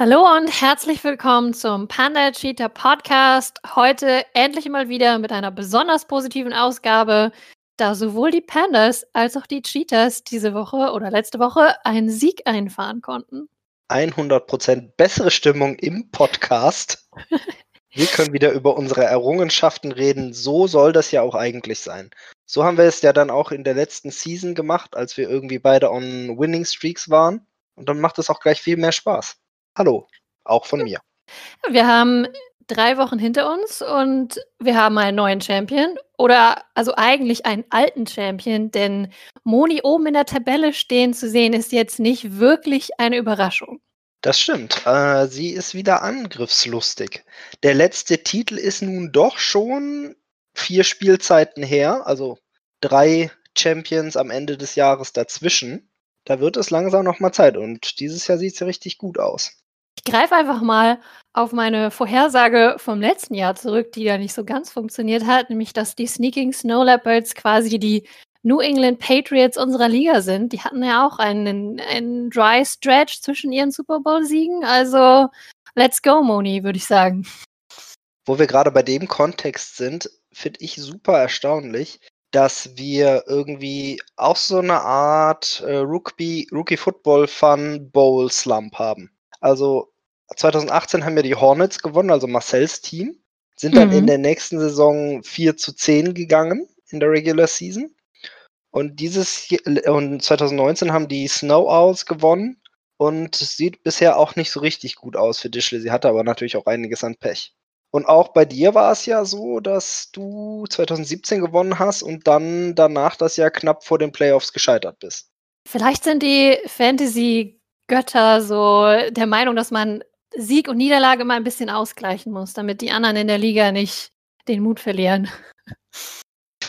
Hallo und herzlich willkommen zum Panda Cheetah Podcast. Heute endlich mal wieder mit einer besonders positiven Ausgabe, da sowohl die Pandas als auch die Cheetahs diese Woche oder letzte Woche einen Sieg einfahren konnten. 100% bessere Stimmung im Podcast. Wir können wieder über unsere Errungenschaften reden. So soll das ja auch eigentlich sein. So haben wir es ja dann auch in der letzten Season gemacht, als wir irgendwie beide on Winning Streaks waren. Und dann macht es auch gleich viel mehr Spaß. Hallo, auch von mir. Wir haben drei Wochen hinter uns und wir haben einen neuen Champion oder also eigentlich einen alten Champion, denn Moni oben in der Tabelle stehen zu sehen, ist jetzt nicht wirklich eine Überraschung. Das stimmt. Äh, sie ist wieder angriffslustig. Der letzte Titel ist nun doch schon vier Spielzeiten her, also drei Champions am Ende des Jahres dazwischen. Da wird es langsam nochmal Zeit und dieses Jahr sieht es ja richtig gut aus. Ich greife einfach mal auf meine Vorhersage vom letzten Jahr zurück, die ja nicht so ganz funktioniert hat, nämlich dass die Sneaking Snow Leopards quasi die New England Patriots unserer Liga sind. Die hatten ja auch einen, einen Dry Stretch zwischen ihren Super Bowl-Siegen. Also, let's go, Moni, würde ich sagen. Wo wir gerade bei dem Kontext sind, finde ich super erstaunlich, dass wir irgendwie auch so eine Art äh, Rookie, Rookie Football Fun Bowl Slump haben. Also 2018 haben wir die Hornets gewonnen, also Marcells Team, sind dann mhm. in der nächsten Saison 4 zu 10 gegangen in der Regular Season. Und dieses und 2019 haben die Snow Owls gewonnen und sieht bisher auch nicht so richtig gut aus für Dischle. Sie hatte aber natürlich auch einiges an Pech. Und auch bei dir war es ja so, dass du 2017 gewonnen hast und dann danach das Jahr knapp vor den Playoffs gescheitert bist. Vielleicht sind die Fantasy-Götter so der Meinung, dass man Sieg und Niederlage mal ein bisschen ausgleichen muss, damit die anderen in der Liga nicht den Mut verlieren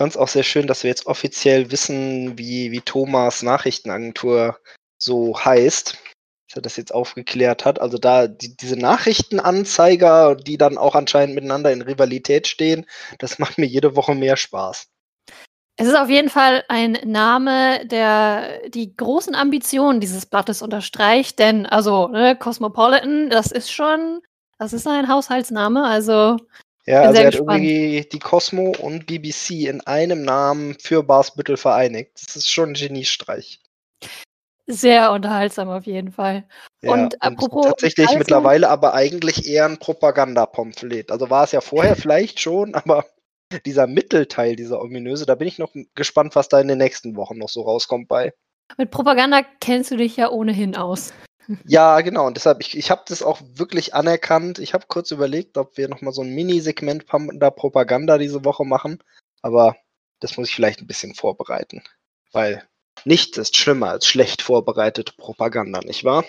fand es auch sehr schön, dass wir jetzt offiziell wissen, wie, wie Thomas Nachrichtenagentur so heißt. Dass er das jetzt aufgeklärt hat. Also da die, diese Nachrichtenanzeiger, die dann auch anscheinend miteinander in Rivalität stehen, das macht mir jede Woche mehr Spaß. Es ist auf jeden Fall ein Name, der die großen Ambitionen dieses Blattes unterstreicht, denn also ne, Cosmopolitan, das ist schon, das ist ein Haushaltsname, also ja, also er hat gespannt. irgendwie die Cosmo und BBC in einem Namen für Barsbüttel vereinigt. Das ist schon ein Geniestreich. Sehr unterhaltsam auf jeden Fall. Ja, und apropos. Und tatsächlich also, mittlerweile aber eigentlich eher ein Propagandapamphlet. Also war es ja vorher vielleicht schon, aber dieser Mittelteil, dieser ominöse, da bin ich noch gespannt, was da in den nächsten Wochen noch so rauskommt bei. Mit Propaganda kennst du dich ja ohnehin aus. Ja, genau. Und deshalb, ich, ich habe das auch wirklich anerkannt. Ich habe kurz überlegt, ob wir nochmal so ein Mini-Segment Panda Propaganda diese Woche machen. Aber das muss ich vielleicht ein bisschen vorbereiten. Weil nichts ist schlimmer als schlecht vorbereitete Propaganda, nicht wahr?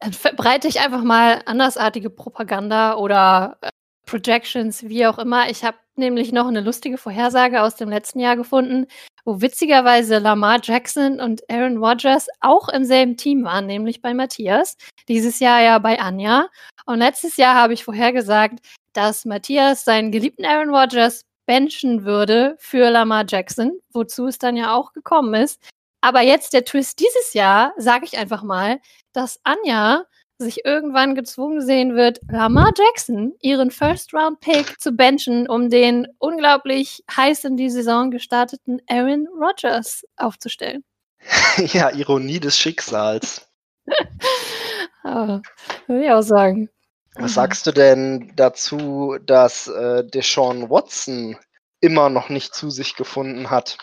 Dann verbreite ich einfach mal andersartige Propaganda oder äh, Projections, wie auch immer. Ich habe nämlich noch eine lustige Vorhersage aus dem letzten Jahr gefunden, wo witzigerweise Lamar Jackson und Aaron Rodgers auch im selben Team waren, nämlich bei Matthias. Dieses Jahr ja bei Anja. Und letztes Jahr habe ich vorhergesagt, dass Matthias seinen geliebten Aaron Rodgers benchen würde für Lamar Jackson, wozu es dann ja auch gekommen ist. Aber jetzt der Twist dieses Jahr, sage ich einfach mal, dass Anja sich irgendwann gezwungen sehen wird, Lamar Jackson ihren First-Round-Pick zu benchen, um den unglaublich heiß in die Saison gestarteten Aaron Rodgers aufzustellen. ja, Ironie des Schicksals. ah, würde ich auch sagen. Was sagst du denn dazu, dass äh, Deshaun Watson immer noch nicht zu sich gefunden hat?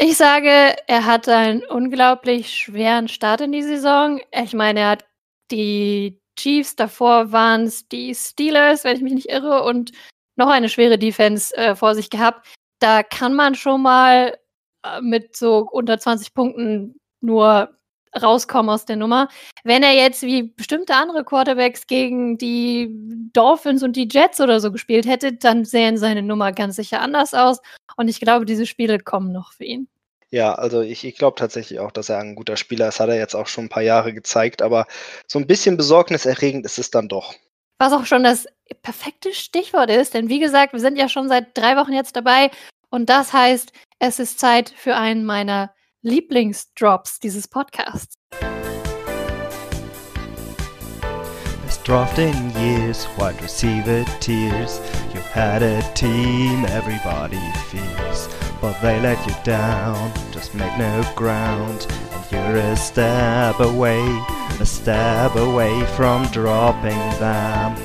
Ich sage, er hat einen unglaublich schweren Start in die Saison. Ich meine, er hat die Chiefs, davor waren es die Steelers, wenn ich mich nicht irre, und noch eine schwere Defense äh, vor sich gehabt. Da kann man schon mal äh, mit so unter 20 Punkten nur rauskommen aus der Nummer. Wenn er jetzt wie bestimmte andere Quarterbacks gegen die Dolphins und die Jets oder so gespielt hätte, dann sähen seine Nummer ganz sicher anders aus. Und ich glaube, diese Spiele kommen noch für ihn. Ja, also ich, ich glaube tatsächlich auch, dass er ein guter Spieler ist. Hat er jetzt auch schon ein paar Jahre gezeigt, aber so ein bisschen besorgniserregend ist es dann doch. Was auch schon das perfekte Stichwort ist, denn wie gesagt, wir sind ja schon seit drei Wochen jetzt dabei und das heißt, es ist Zeit für einen meiner Lieblingsdrops dieses Podcasts. drafting years, wide receiver tears. You had a team everybody fears, but they let you down, just make no ground. And you're a step away, a step away from dropping them.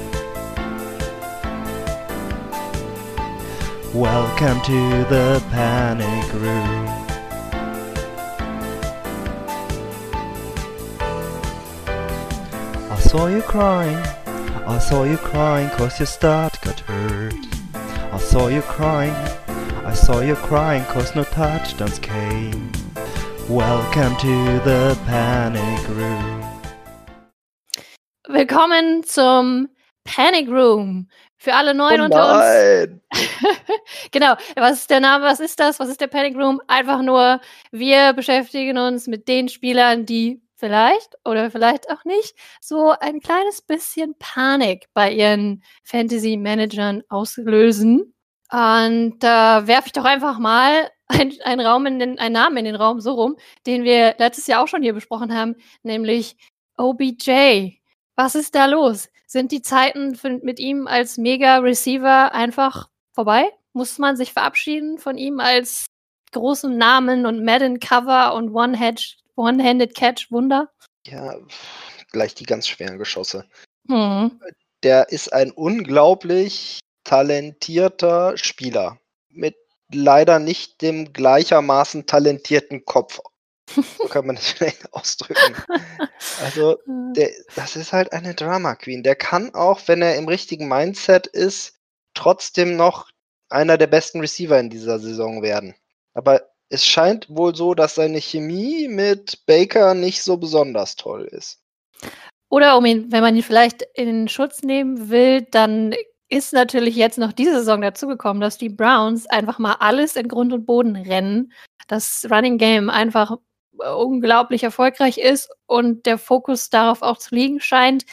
Welcome to the panic room. I saw you crying, I saw you crying cause your start got hurt. I saw you crying, I saw you crying cause no touchdowns came. Welcome to the panic room. Willkommen zum Panic Room. Für alle Neuen oh unter uns. genau. Was ist der Name? Was ist das? Was ist der Panic Room? Einfach nur, wir beschäftigen uns mit den Spielern, die vielleicht oder vielleicht auch nicht so ein kleines bisschen Panik bei ihren Fantasy-Managern auslösen. Und da äh, werfe ich doch einfach mal einen Raum in den, einen Namen in den Raum so rum, den wir letztes Jahr auch schon hier besprochen haben, nämlich OBJ. Was ist da los? Sind die Zeiten für, mit ihm als Mega-Receiver einfach vorbei? Muss man sich verabschieden von ihm als großen Namen und Madden-Cover und One-Handed Catch-Wunder? Ja, gleich die ganz schweren Geschosse. Hm. Der ist ein unglaublich talentierter Spieler mit leider nicht dem gleichermaßen talentierten Kopf. So kann man das vielleicht ausdrücken. Also, der, das ist halt eine Drama Queen. Der kann auch, wenn er im richtigen Mindset ist, trotzdem noch einer der besten Receiver in dieser Saison werden. Aber es scheint wohl so, dass seine Chemie mit Baker nicht so besonders toll ist. Oder um ihn, wenn man ihn vielleicht in Schutz nehmen will, dann ist natürlich jetzt noch diese Saison dazugekommen, dass die Browns einfach mal alles in Grund und Boden rennen. Das Running Game einfach unglaublich erfolgreich ist und der Fokus darauf auch zu liegen scheint,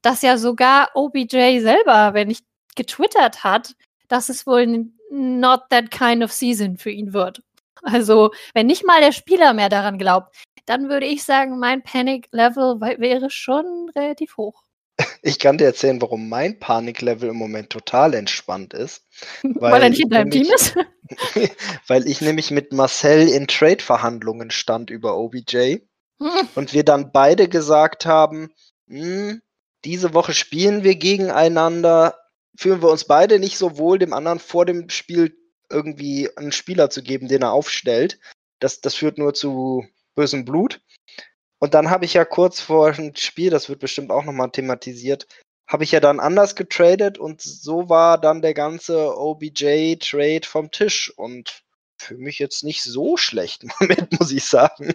dass ja sogar OBJ selber, wenn ich getwittert hat, dass es wohl not that kind of season für ihn wird. Also, wenn nicht mal der Spieler mehr daran glaubt, dann würde ich sagen, mein Panic Level wäre schon relativ hoch. Ich kann dir erzählen, warum mein Paniklevel im Moment total entspannt ist. Weil, weil er nicht in deinem Team ist? weil ich nämlich mit Marcel in Trade-Verhandlungen stand über OBJ hm. und wir dann beide gesagt haben, hm, diese Woche spielen wir gegeneinander, fühlen wir uns beide nicht so wohl, dem anderen vor dem Spiel irgendwie einen Spieler zu geben, den er aufstellt. Das, das führt nur zu bösem Blut. Und dann habe ich ja kurz vor dem Spiel, das wird bestimmt auch nochmal thematisiert, habe ich ja dann anders getradet und so war dann der ganze OBJ-Trade vom Tisch und für mich jetzt nicht so schlecht Moment, muss ich sagen.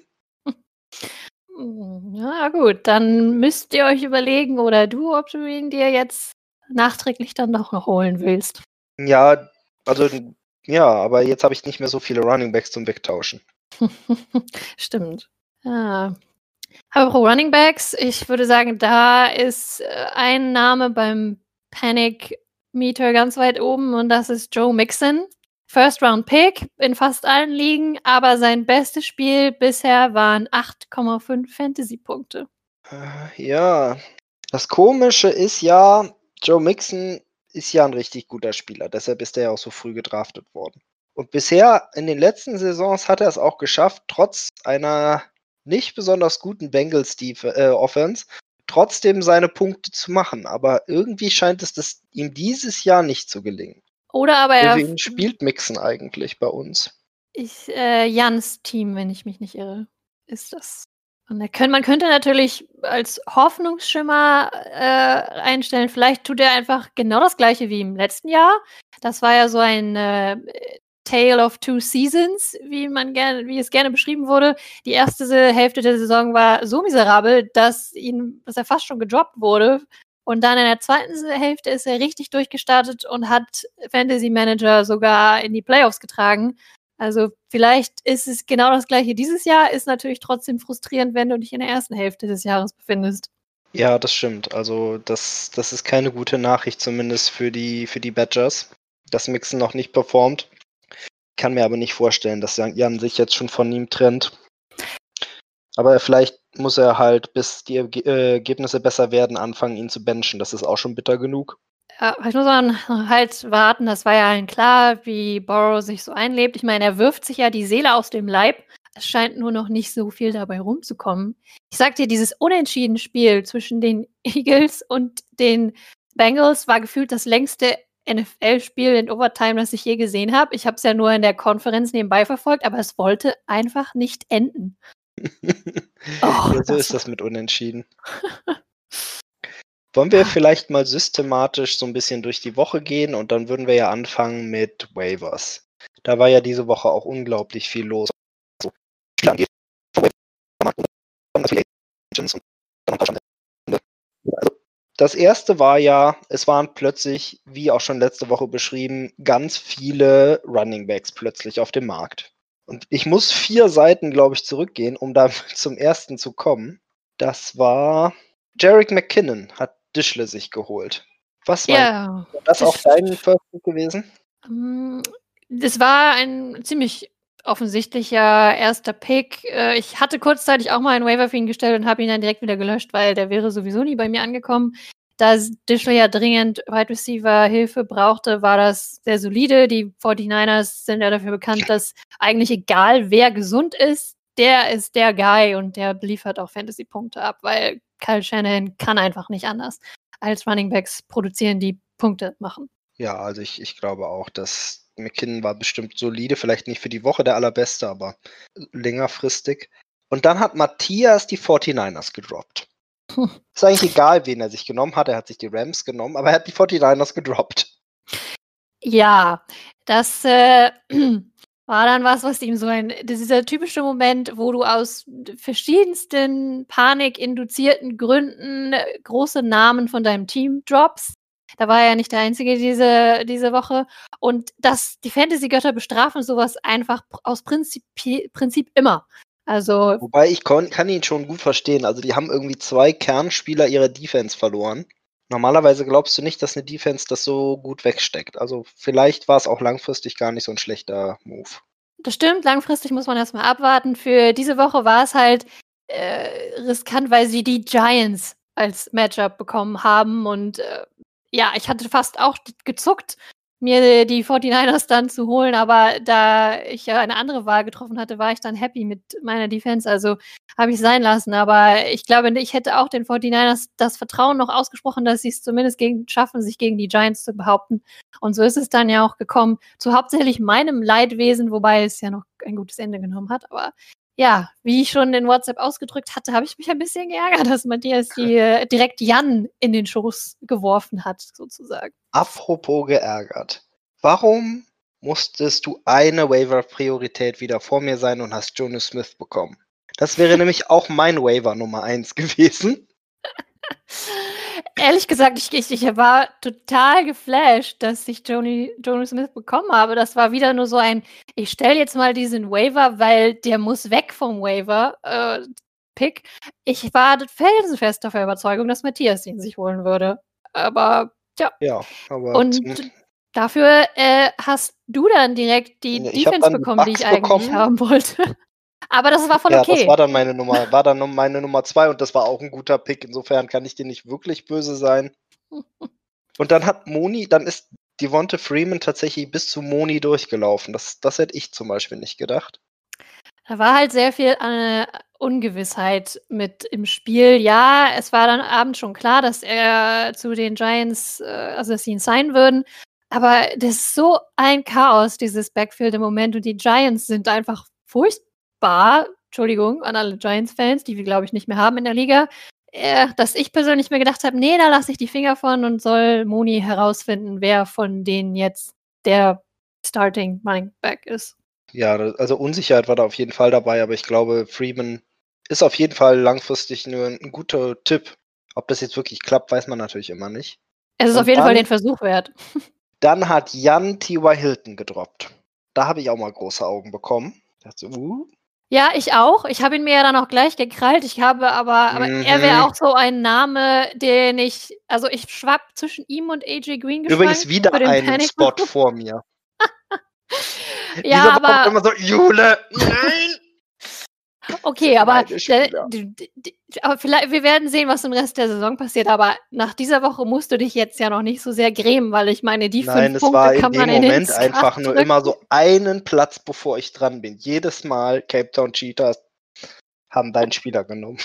Ja, gut, dann müsst ihr euch überlegen oder du, ob du ihn dir jetzt nachträglich dann doch noch holen willst. Ja, also ja, aber jetzt habe ich nicht mehr so viele Runningbacks zum Wegtauschen. Stimmt. Ja. Aber pro Running Backs, ich würde sagen, da ist äh, ein Name beim Panic Meter ganz weit oben und das ist Joe Mixon. First Round Pick in fast allen Ligen, aber sein bestes Spiel bisher waren 8,5 Fantasy-Punkte. Äh, ja, das Komische ist ja, Joe Mixon ist ja ein richtig guter Spieler, deshalb ist er ja auch so früh gedraftet worden. Und bisher in den letzten Saisons hat er es auch geschafft, trotz einer nicht besonders guten Bengals äh, Offense trotzdem seine Punkte zu machen. Aber irgendwie scheint es das ihm dieses Jahr nicht zu gelingen. Oder aber er. Wen spielt Mixen eigentlich bei uns? Ich, äh, Jans Team, wenn ich mich nicht irre, ist das. Und kann, man könnte natürlich als Hoffnungsschimmer äh, einstellen, vielleicht tut er einfach genau das gleiche wie im letzten Jahr. Das war ja so ein äh, Tale of Two Seasons, wie man gerne, wie es gerne beschrieben wurde. Die erste Hälfte der Saison war so miserabel, dass ihn, dass er fast schon gedroppt wurde. Und dann in der zweiten Hälfte ist er richtig durchgestartet und hat Fantasy Manager sogar in die Playoffs getragen. Also vielleicht ist es genau das gleiche dieses Jahr, ist natürlich trotzdem frustrierend, wenn du dich in der ersten Hälfte des Jahres befindest. Ja, das stimmt. Also das, das ist keine gute Nachricht, zumindest für die, für die Badgers, dass Mixon noch nicht performt kann mir aber nicht vorstellen, dass Jan sich jetzt schon von ihm trennt. Aber vielleicht muss er halt, bis die äh, Ergebnisse besser werden, anfangen, ihn zu benchen. Das ist auch schon bitter genug. Ja, vielleicht muss man halt warten. Das war ja allen klar, wie Borrow sich so einlebt. Ich meine, er wirft sich ja die Seele aus dem Leib. Es scheint nur noch nicht so viel dabei rumzukommen. Ich sag dir, dieses unentschieden Spiel zwischen den Eagles und den Bengals war gefühlt das längste NFL-Spiel in Overtime, das ich je gesehen habe. Ich habe es ja nur in der Konferenz nebenbei verfolgt, aber es wollte einfach nicht enden. Oh, ja, so ist das mit Unentschieden. Wollen wir vielleicht mal systematisch so ein bisschen durch die Woche gehen und dann würden wir ja anfangen mit Waivers. Da war ja diese Woche auch unglaublich viel los. So, Spieler angeht, Agents und dann noch ein paar. Also, das erste war ja, es waren plötzlich, wie auch schon letzte Woche beschrieben, ganz viele Running Backs plötzlich auf dem Markt. Und ich muss vier Seiten, glaube ich, zurückgehen, um da zum ersten zu kommen. Das war Jarek McKinnon hat Dischle sich geholt. Was war Ja, das auch dein First Pick gewesen? Mm, Das war ein ziemlich offensichtlicher erster Pick. Äh, Ich hatte kurzzeitig auch mal einen Waiver für ihn gestellt und habe ihn dann direkt wieder gelöscht, weil der wäre sowieso nie bei mir angekommen. Da Dischler ja dringend Wide Receiver Hilfe brauchte, war das sehr solide. Die 49ers sind ja dafür bekannt, dass eigentlich egal wer gesund ist, der ist der Guy und der liefert auch Fantasy-Punkte ab, weil Kyle Shanahan kann einfach nicht anders als Running Backs produzieren, die Punkte machen. Ja, also ich, ich glaube auch, dass McKinnon war bestimmt solide, vielleicht nicht für die Woche der allerbeste, aber längerfristig. Und dann hat Matthias die 49ers gedroppt. Hm. Ist eigentlich egal, wen er sich genommen hat. Er hat sich die Rams genommen, aber er hat die 49ers gedroppt. Ja, das äh, war dann was, was ihm so ein, das ist dieser typische Moment, wo du aus verschiedensten panikinduzierten Gründen äh, große Namen von deinem Team droppst. Da war er ja nicht der Einzige diese, diese Woche. Und das, die Fantasy-Götter bestrafen sowas einfach aus Prinzip, Prinzip immer. Also, Wobei ich kon, kann ihn schon gut verstehen. Also die haben irgendwie zwei Kernspieler ihrer Defense verloren. Normalerweise glaubst du nicht, dass eine Defense das so gut wegsteckt. Also vielleicht war es auch langfristig gar nicht so ein schlechter Move. Das stimmt, langfristig muss man erstmal abwarten. Für diese Woche war es halt äh, riskant, weil sie die Giants als Matchup bekommen haben. Und äh, ja, ich hatte fast auch gezuckt, mir die 49ers dann zu holen, aber da ich ja eine andere Wahl getroffen hatte, war ich dann happy mit meiner Defense. Also habe ich sein lassen. Aber ich glaube, ich hätte auch den 49ers das Vertrauen noch ausgesprochen, dass sie es zumindest gegen, schaffen, sich gegen die Giants zu behaupten. Und so ist es dann ja auch gekommen. Zu hauptsächlich meinem Leidwesen, wobei es ja noch ein gutes Ende genommen hat. Aber ja, wie ich schon in WhatsApp ausgedrückt hatte, habe ich mich ein bisschen geärgert, dass Matthias die äh, direkt Jan in den Schoß geworfen hat, sozusagen. Apropos geärgert. Warum musstest du eine Waiver-Priorität wieder vor mir sein und hast Jonas Smith bekommen? Das wäre nämlich auch mein Waiver Nummer 1 gewesen. Ehrlich gesagt, ich, ich, ich war total geflasht, dass ich Joni, Jonas Smith bekommen habe. Das war wieder nur so ein, ich stelle jetzt mal diesen Waiver, weil der muss weg vom Waiver. Äh, Pick. Ich war felsenfest der Überzeugung, dass Matthias ihn sich holen würde. Aber ja, Ja, aber und dafür äh, hast du dann direkt die Ja, Defense bekommen, die ich eigentlich bekommen. haben wollte. Aber das war voll ja, okay. das war dann meine Nummer, war dann meine Nummer 2 und das war auch ein guter Pick. Insofern kann ich dir nicht wirklich böse sein. Und dann hat Moni, dann ist Devonta Freeman tatsächlich bis zu Moni durchgelaufen. Das, das hätte ich zum Beispiel nicht gedacht. Da war halt sehr viel äh, Ungewissheit mit im Spiel. Ja, es war dann abends schon klar, dass er zu den Giants, äh, also dass sie ihn sein würden. Aber das ist so ein Chaos, dieses Backfield im Moment. Und die Giants sind einfach furchtbar. Entschuldigung an alle Giants-Fans, die wir, glaube ich, nicht mehr haben in der Liga. Äh, dass ich persönlich mir gedacht habe, nee, da lasse ich die Finger von und soll Moni herausfinden, wer von denen jetzt der Starting Running Back ist. Ja, also Unsicherheit war da auf jeden Fall dabei, aber ich glaube, Freeman ist auf jeden Fall langfristig nur ein, guter Tipp. Ob das jetzt wirklich klappt, weiß man natürlich immer nicht. Es ist Und auf jeden Fall dann- den Versuch wert. Dann hat Jan T.Y. Hilton gedroppt. Da habe ich auch mal große Augen bekommen. Ich dachte, uh, Ja, ich auch. Ich habe ihn mir ja dann auch gleich gekrallt. Ich habe aber, aber er Mhm. wäre auch so ein Name, den ich, also ich schwapp zwischen ihm und AJ Green geschwankt. übrigens wieder ein Panic Spot vor mir. Ja, Dieser aber immer so, Jule, nein! Okay, aber, aber vielleicht, wir werden sehen, was im Rest der Saison passiert. Aber nach dieser Woche musst du dich jetzt ja noch nicht so sehr grämen, weil ich meine, die Nein, fünf es Punkte war in kann dem man in den Moment einfach nur immer so einen Platz, bevor ich dran bin. Jedes Mal Cape Town Cheetahs haben deinen Spieler genommen.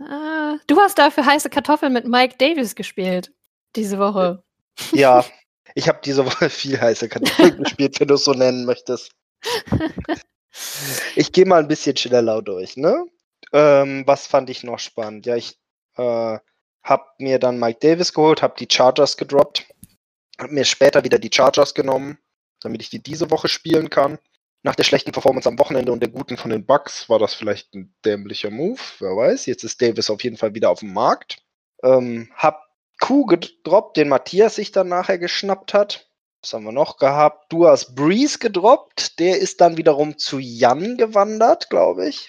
Ah, du hast dafür heiße Kartoffeln mit Mike Davis gespielt diese Woche. Ja, ich habe diese Woche viel heiße Kartoffeln gespielt, wenn du es so nennen möchtest. Ich gehe mal ein bisschen schneller durch, ne? Ähm, was fand ich noch spannend? Ja, ich äh, habe mir dann Mike Davis geholt, habe die Chargers gedroppt, habe mir später wieder die Chargers genommen, damit ich die diese Woche spielen kann. Nach der schlechten Performance am Wochenende und der guten von den Bucks war das vielleicht ein dämlicher Move, wer weiß. Jetzt ist Davis auf jeden Fall wieder auf dem Markt. Ähm, hab Q gedroppt, den Matthias sich dann nachher geschnappt hat. Was haben wir noch gehabt? Du hast Breeze gedroppt. Der ist dann wiederum zu Jan gewandert, glaube ich.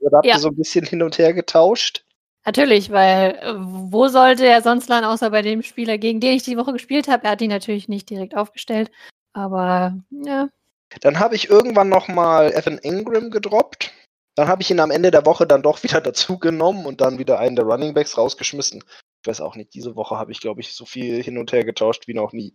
Oder habt Ja. ihr so ein bisschen hin und her getauscht? Natürlich, weil äh, wo sollte er sonst landen, außer bei dem Spieler, gegen den ich die Woche gespielt habe? Er hat ihn natürlich nicht direkt aufgestellt. Aber ja, Dann habe ich irgendwann noch mal Evan Ingram gedroppt. Dann habe ich ihn am Ende der Woche dann doch wieder dazu genommen und dann wieder einen der Running Backs rausgeschmissen. Ich weiß auch nicht, diese Woche habe ich, glaube ich, so viel hin und her getauscht wie noch nie.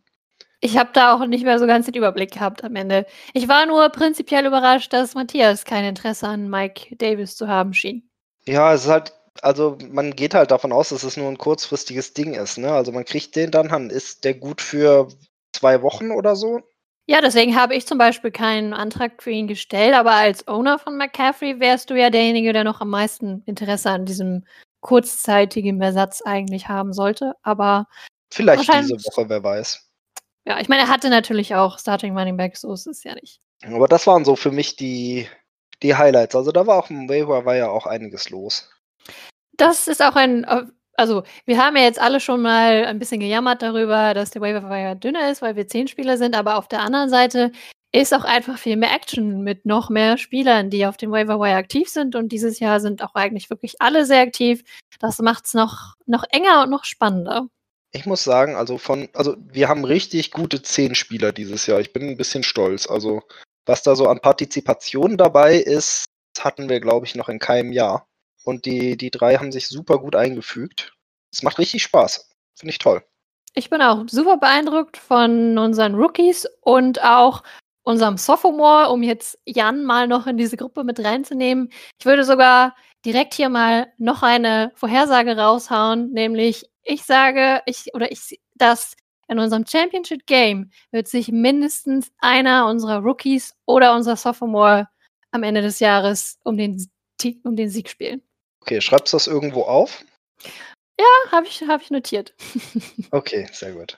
Ich habe da auch nicht mehr so ganz den Überblick gehabt am Ende. Ich war nur prinzipiell überrascht, dass Matthias kein Interesse an Mike Davis zu haben schien. Ja, es ist halt, also man geht halt davon aus, dass es nur ein kurzfristiges Ding ist, ne? Also man kriegt den dann, dann ist der gut für zwei Wochen oder so. Ja, deswegen habe ich zum Beispiel keinen Antrag für ihn gestellt, aber als Owner von McCaffrey wärst du ja derjenige, der noch am meisten Interesse an diesem kurzzeitigen Ersatz eigentlich haben sollte. Aber Vielleicht diese Woche, wer weiß. Ja, ich meine, er hatte natürlich auch Starting Running Back, so ist es ja nicht. Aber das waren so für mich die, die Highlights. Also da war auch im Waiver war ja auch einiges los. Das ist auch ein, äh, also wir haben ja jetzt alle schon mal ein bisschen gejammert darüber, dass der Waiver Wire dünner ist, weil wir zehn Spieler sind, aber auf der anderen Seite ist auch einfach viel mehr Action mit noch mehr Spielern, die auf dem Waiver Wire aktiv sind und dieses Jahr sind auch eigentlich wirklich alle sehr aktiv. Das macht es noch, noch enger und noch spannender. Ich muss sagen, also von, also wir haben richtig gute zehn Spieler dieses Jahr. Ich bin ein bisschen stolz. Also was da so an Partizipation dabei ist, hatten wir, glaube ich, noch in keinem Jahr. Und die, die drei haben sich super gut eingefügt. Es macht richtig Spaß. Finde ich toll. Ich bin auch super beeindruckt von unseren Rookies und auch unserem Sophomore, um jetzt Jan mal noch in diese Gruppe mit reinzunehmen. Ich würde sogar direkt hier mal noch eine Vorhersage raushauen, nämlich ich sage, ich oder ich, dass in unserem Championship Game wird sich mindestens einer unserer Rookies oder unser Sophomore am Ende des Jahres um den, um den Sieg spielen. Okay, schreibst du das irgendwo auf? Ja, habe ich, hab ich notiert. Okay, sehr gut.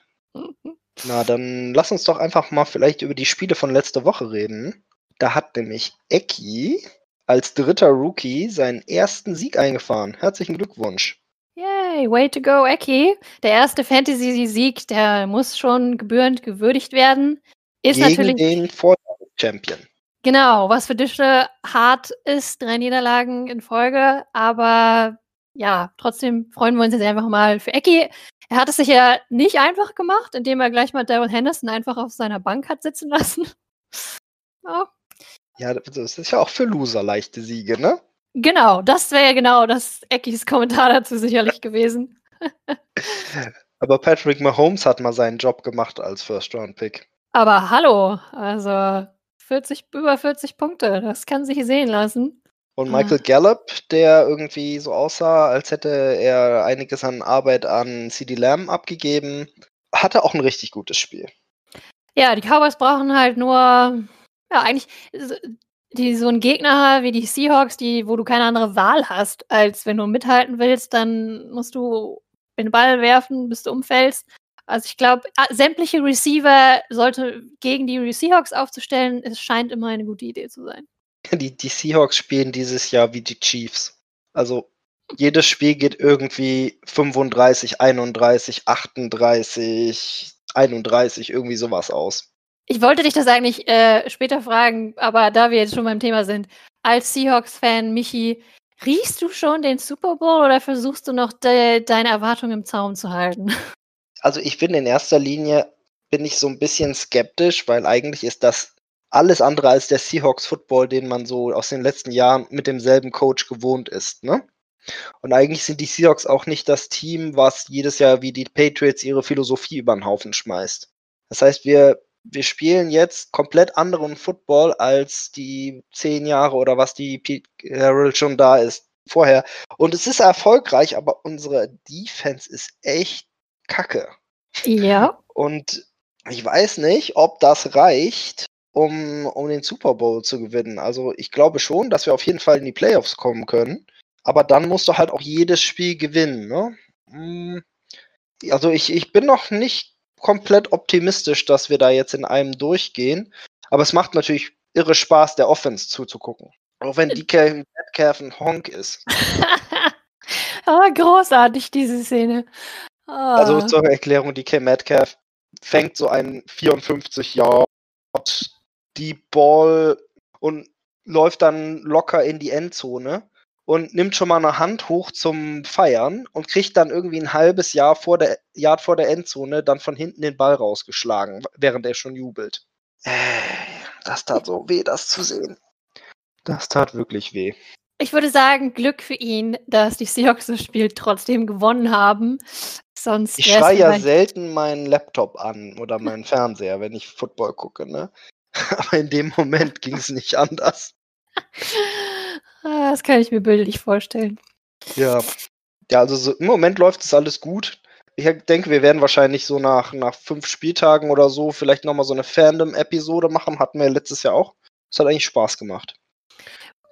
Na, dann lass uns doch einfach mal vielleicht über die Spiele von letzter Woche reden. Da hat nämlich Eki als dritter Rookie seinen ersten Sieg eingefahren. Herzlichen Glückwunsch. Yay, way to go, Eki. Der erste Fantasy-Sieg, der muss schon gebührend gewürdigt werden. Ist Gegen natürlich, den Vorteil-Champion. genau, was für Dische hart ist, drei Niederlagen in Folge, aber ja, trotzdem freuen wir uns jetzt einfach mal für Eki. Er hat es sich ja nicht einfach gemacht, indem er gleich mal Daryl Henderson einfach auf seiner Bank hat sitzen lassen. Ja, Ja, das ist ja auch für Loser leichte Siege, ne? genau, das wäre ja genau das Ekis Kommentar dazu sicherlich gewesen. Aber Patrick Mahomes hat mal seinen Job gemacht als First-Round-Pick. Aber hallo, also 40, über 40 Punkte, das kann sich sehen lassen. Und Ah. Michael Gallup, der irgendwie so aussah, als hätte er einiges an Arbeit an CD Lamb abgegeben, hatte auch ein richtig gutes Spiel. Ja, die Cowboys brauchen halt nur, ja, eigentlich die, so einen Gegner wie die Seahawks, die, wo du keine andere Wahl hast, als wenn du mithalten willst, dann musst du den Ball werfen, bis du umfällst. Also ich glaube, sämtliche Receiver sollte gegen die Seahawks aufzustellen, es scheint immer eine gute Idee zu sein. Die, die Seahawks spielen dieses Jahr wie die Chiefs. Also jedes Spiel geht irgendwie 35, 31, 38, 31, irgendwie sowas aus. Ich wollte dich das eigentlich äh, später fragen, aber da wir jetzt schon beim Thema sind, als Seahawks-Fan, Michi, riechst du schon den Super Bowl oder versuchst du noch de deine Erwartungen im Zaum zu halten? Also ich bin in erster Linie, bin ich so ein bisschen skeptisch, weil eigentlich ist das alles andere als der Seahawks Football, den man so aus den letzten Jahren mit demselben Coach gewohnt ist, ne? Und eigentlich sind die Seahawks auch nicht das Team, was jedes Jahr wie die Patriots ihre Philosophie über den Haufen schmeißt. Das heißt, wir, wir spielen jetzt komplett anderen Football als die zehn Jahre oder was die Pete Carroll schon da ist vorher. Und es ist erfolgreich, aber unsere Defense ist echt kacke. Ja. Und ich weiß nicht, ob das reicht, um, um den Super Bowl zu gewinnen. Also ich glaube schon, dass wir auf jeden Fall in die Playoffs kommen können. Aber dann musst du halt auch jedes Spiel gewinnen. Ne? Hm, also ich, ich bin noch nicht komplett optimistisch, dass wir da jetzt in einem durchgehen. Aber es macht natürlich irre Spaß, der Offense zuzugucken. Auch wenn DK Metcalf ein Honk ist. oh, großartig, diese Szene. Oh. Also zur Erklärung, DK Metcalf fängt so ein 54 Yard Deep Ball und läuft dann locker in die Endzone und nimmt schon mal eine Hand hoch zum Feiern und kriegt dann irgendwie ein halbes Jahr vor der, Jahr vor der Endzone dann von hinten den Ball rausgeschlagen, während er schon jubelt. Äh, das tat so weh, das zu sehen. Das tat wirklich weh. Ich würde sagen, Glück für ihn, dass die Seahawks das Spiel trotzdem gewonnen haben. Sonst ich schreie ja selten meinen Laptop an oder meinen Fernseher, wenn ich Football gucke, ne? Aber in dem Moment ging es nicht anders. Ah, das kann ich mir bildlich vorstellen. Ja. Ja, also so, im Moment läuft es alles gut. Ich denke, wir werden wahrscheinlich so nach, nach fünf Spieltagen oder so vielleicht nochmal so eine Fandom-Episode machen. Hatten wir letztes Jahr auch. Das hat eigentlich Spaß gemacht.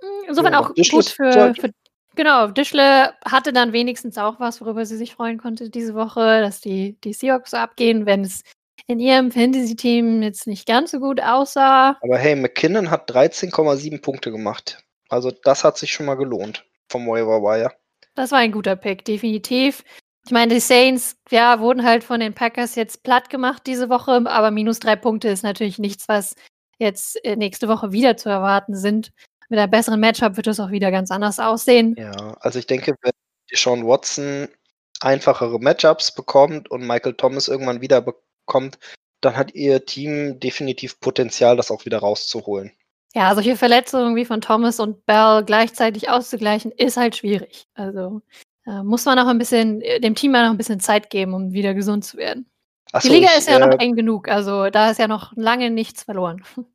Hm, insofern ja, auch gut für, für, Genau, Dischle hatte dann wenigstens auch was, worüber sie sich freuen konnte diese Woche, dass die, die Seahawks so abgehen, wenn es in ihrem Fantasy-Team jetzt nicht ganz so gut aussah. Aber hey, McKinnon hat 13,7 Punkte gemacht. Also das hat sich schon mal gelohnt vom Waiver Wire. Das war ein guter Pick, definitiv. Ich meine, die Saints, ja, wurden halt von den Packers jetzt platt gemacht diese Woche, aber minus drei Punkte ist natürlich nichts, was jetzt äh, nächste Woche wieder zu erwarten sind. Mit einem besseren Matchup wird es auch wieder ganz anders aussehen. Ja, also ich denke, wenn Sean Watson einfachere Matchups bekommt und Michael Thomas irgendwann wieder bekommt, dann hat ihr Team definitiv Potenzial, das auch wieder rauszuholen. Ja, solche Verletzungen wie von Thomas und Bell gleichzeitig auszugleichen, ist halt schwierig. Also äh, muss man auch ein bisschen, äh, dem Team mal noch ein bisschen Zeit geben, um wieder gesund zu werden. Ach Die Liga ich, ist ja äh, noch eng genug, also da ist ja noch lange nichts verloren.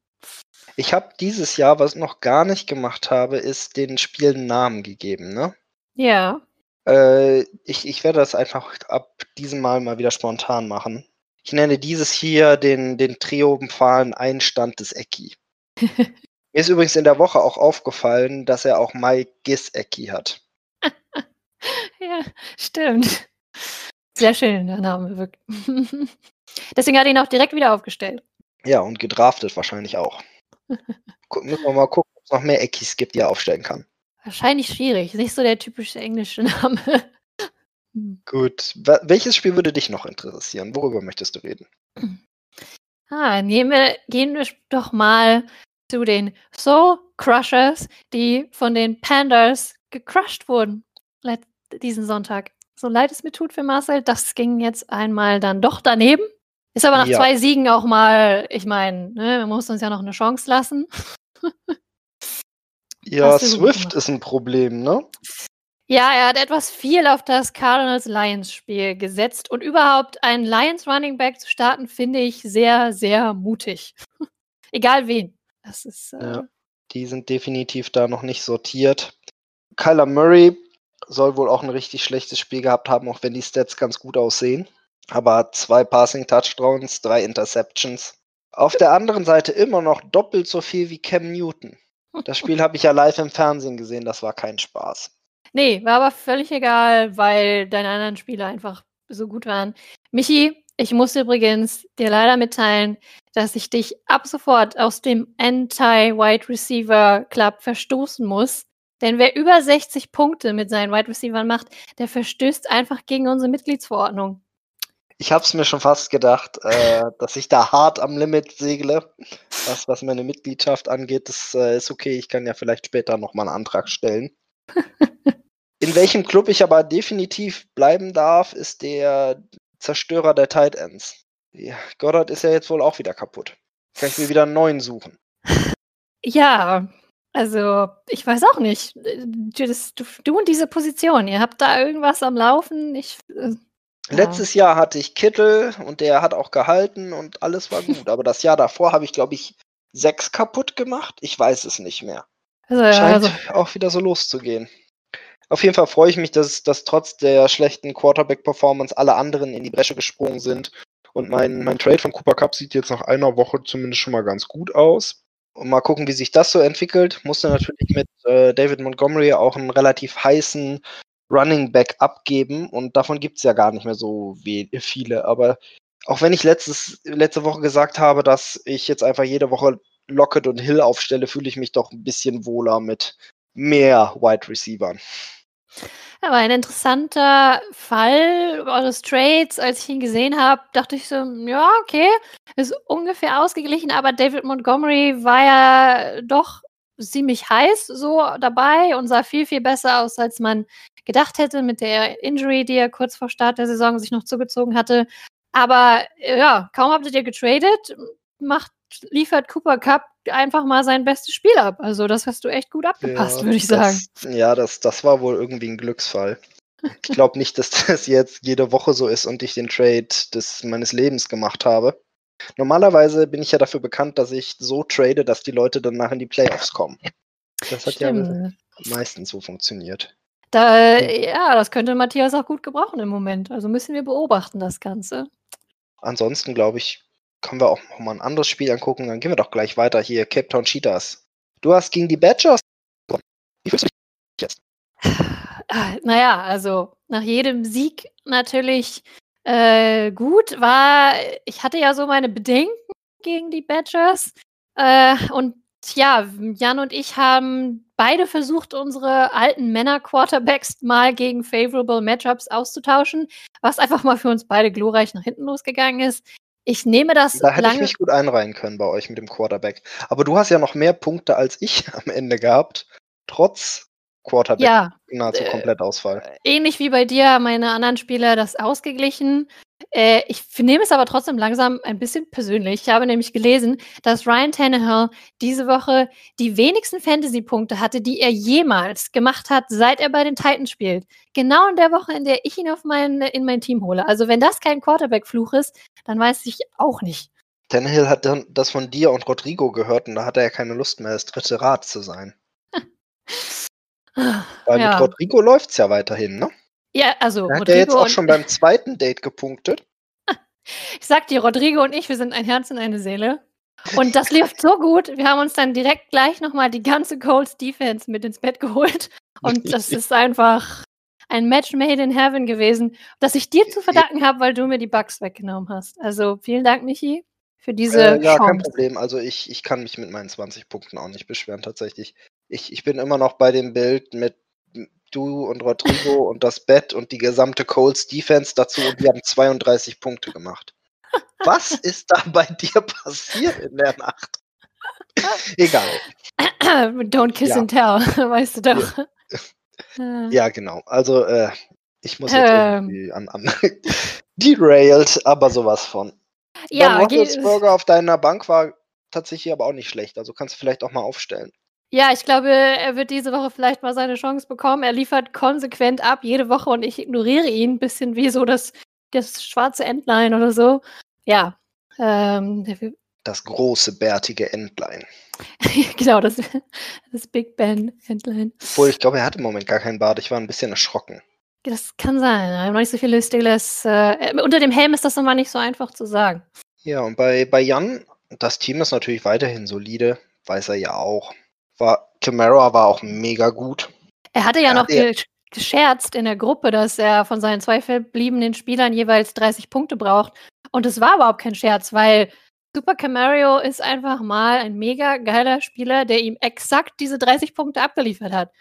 Ich habe dieses Jahr, was ich noch gar nicht gemacht habe, ist den Spielen Namen gegeben, ne? Ja. Äh, ich, ich werde das einfach ab diesem Mal mal wieder spontan machen. Ich nenne dieses hier den, den triumphalen Einstand des Ecki. Mir ist übrigens in der Woche auch aufgefallen, dass er auch Mike Gisecki hat. ja, stimmt. Sehr schön, der Name. Wirklich. Deswegen hat er ihn auch direkt wieder aufgestellt. Ja, und gedraftet wahrscheinlich auch. Müssen wir mal gucken, ob es noch mehr Eckis gibt, die er aufstellen kann. Wahrscheinlich schwierig. Nicht so der typische englische Name. Gut. Welches Spiel würde dich noch interessieren? Worüber möchtest du reden? Ah, nehmen wir, gehen wir doch mal zu den Soul Crushers, die von den Pandas gecrushed wurden diesen Sonntag. So leid es mir tut für Marcel, das ging jetzt einmal dann doch daneben. Ist aber nach ja. zwei Siegen auch mal, ich meine, ne, man muss uns ja noch eine Chance lassen. ja, Swift ist ein Problem, ne? Ja, er hat etwas viel auf das Cardinals-Lions-Spiel gesetzt und überhaupt einen Lions-Running Back zu starten, finde ich sehr, sehr mutig. Egal wen. Das ist. Äh ja, die sind definitiv da noch nicht sortiert. Kyler Murray soll wohl auch ein richtig schlechtes Spiel gehabt haben, auch wenn die Stats ganz gut aussehen. Aber zwei Passing Touchdowns, drei Interceptions. Auf der anderen Seite immer noch doppelt so viel wie Cam Newton. Das Spiel habe ich ja live im Fernsehen gesehen, das war kein Spaß. Nee, war aber völlig egal, weil deine anderen Spiele einfach so gut waren. Michi, ich muss übrigens dir leider mitteilen, dass ich dich ab sofort aus dem Anti-Wide Receiver Club verstoßen muss. Denn wer über 60 Punkte mit seinen Wide Receivers macht, der verstößt einfach gegen unsere Mitgliedsverordnung. Ich habe es mir schon fast gedacht, äh, dass ich da hart am Limit segle, was, was meine Mitgliedschaft angeht. Das äh, ist okay, ich kann ja vielleicht später nochmal einen Antrag stellen. In welchem Club ich aber definitiv bleiben darf, ist der Zerstörer der Tight Ends. Ja, Goddard ist ja jetzt wohl auch wieder kaputt. Kann ich mir wieder einen neuen suchen. Ja, also ich weiß auch nicht. Du, das, du, du und diese Position, ihr habt da irgendwas am Laufen. Ich, äh, Letztes Jahr hatte ich Kittel und der hat auch gehalten und alles war gut. Aber das Jahr davor habe ich, glaube ich, sechs kaputt gemacht. Ich weiß es nicht mehr. also, ja, Scheint also, auch wieder so loszugehen. Auf jeden Fall freue ich mich, dass, dass trotz der schlechten Quarterback-Performance alle anderen in die Bresche gesprungen sind. Und mein, mein Trade von Cooper Cup sieht jetzt nach einer Woche zumindest schon mal ganz gut aus. Und mal gucken, wie sich das so entwickelt. Musste natürlich mit äh, David Montgomery auch einen relativ heißen Running Back abgeben. Und davon gibt es ja gar nicht mehr so viele. Aber auch wenn ich letztes, letzte Woche gesagt habe, dass ich jetzt einfach jede Woche Lockett und Hill aufstelle, fühle ich mich doch ein bisschen wohler mit mehr Wide Receivern. Aber ein interessanter Fall eures Trades, als ich ihn gesehen habe, dachte ich so, ja, okay, ist ungefähr ausgeglichen, aber David Montgomery war ja doch ziemlich heiß so dabei und sah viel, viel besser aus, als man gedacht hätte mit der Injury, die er kurz vor Start der Saison sich noch zugezogen hatte. Aber ja, kaum habt ihr getradet, macht, liefert Cooper Cup einfach mal sein bestes Spiel ab. Also das hast du echt gut abgepasst, würde ich sagen. Das, ja, das, das war wohl irgendwie ein Glücksfall. Ich glaube nicht, dass das jetzt jede Woche so ist und ich den Trade des meines Lebens gemacht habe. Normalerweise bin ich ja dafür bekannt, dass ich so trade, dass die Leute danach in die Playoffs kommen. Das hat ja Stimmt. meistens so funktioniert. Da, ja, das könnte Matthias auch gut gebrauchen im Moment. Also müssen wir beobachten, das Ganze. Ansonsten glaube ich, können wir auch mal ein anderes Spiel angucken. Dann gehen wir doch gleich weiter hier. Cape Town Cheetahs. Du hast gegen die Badgers. Wie fühlst du dich jetzt? Ah, Naja, also nach jedem Sieg natürlich äh, gut war. Ich hatte ja so meine Bedenken gegen die Badgers. Äh, und ja, Jan und ich haben beide versucht, unsere alten Männer-Quarterbacks mal gegen favorable Matchups auszutauschen, was einfach mal für uns beide glorreich nach hinten losgegangen ist. Ich nehme das Da hätte ich mich gut einreihen können bei euch mit dem Quarterback. Aber du hast ja noch mehr Punkte als ich am Ende gehabt, trotz Quarterback Ja, nahezu äh, Komplettausfall. ähnlich wie bei dir meine anderen Spieler das ausgeglichen. Äh, ich nehme es aber trotzdem langsam ein bisschen persönlich. Ich habe nämlich gelesen, dass Ryan Tannehill diese Woche die wenigsten Fantasy-Punkte hatte, die er jemals gemacht hat, seit er bei den Titans spielt. Genau in der Woche, in der ich ihn auf mein, in mein Team hole. Also wenn das kein Quarterback-Fluch ist, dann weiß ich auch nicht. Tannehill hat dann das von dir und Rodrigo gehört und da hat er ja keine Lust mehr, das dritte Rad zu sein. Weil Ja. mit Rodrigo läuft's ja weiterhin, ne? Ja, also Er hat ja jetzt Rodrigo auch schon beim zweiten Date gepunktet. ich sag dir, Rodrigo und ich, wir sind ein Herz und eine Seele. Und das lief so gut. Wir haben uns dann direkt gleich nochmal die ganze Colts Defense mit ins Bett geholt. Und das ist einfach ein Match made in heaven gewesen, das ich dir zu verdanken habe, weil du mir die Bugs weggenommen hast. Also vielen Dank, Michi, für diese Äh, ja, kein Chance. Problem. Also ich, ich kann mich mit meinen 20 Punkten auch nicht beschweren, tatsächlich. Ich, ich bin immer noch bei dem Bild mit du und Rodrigo und das Bett und die gesamte Colts Defense dazu und wir haben 32 Punkte gemacht. Was ist da bei dir passiert in der Nacht? Egal. Don't kiss Ja. and tell, weißt du doch. Äh, Ja, genau. Also, äh, ich muss jetzt Ähm. irgendwie an, an derailed, aber sowas von. ja, ben Roethlisberger auf deiner Bank war tatsächlich aber auch nicht schlecht. Also kannst du vielleicht auch mal aufstellen. Ja, ich glaube, er wird diese Woche vielleicht mal seine Chance bekommen. Er liefert konsequent ab, jede Woche, und ich ignoriere ihn. Ein bisschen wie so das, das schwarze Entlein oder so. Ja. Ähm, Das große, bärtige Entlein. genau, das, das Big Ben Entlein. Obwohl, ich glaube, er hat im Moment gar keinen Bart. Ich war ein bisschen erschrocken. Das kann sein. Ich habe noch nicht so viele Steelers. Äh, unter dem Helm ist das immer nicht so einfach zu sagen. Ja, und bei, bei Jan, das Team ist natürlich weiterhin solide. Weiß er ja auch. War, Camara war auch mega gut. Er hatte ja Ja, noch gescherzt in der Gruppe, dass er von seinen zwei verbliebenen Spielern jeweils 30 Punkte braucht. Und es war überhaupt kein Scherz, weil Super Camario ist einfach mal ein mega geiler Spieler, der ihm exakt diese 30 Punkte abgeliefert hat.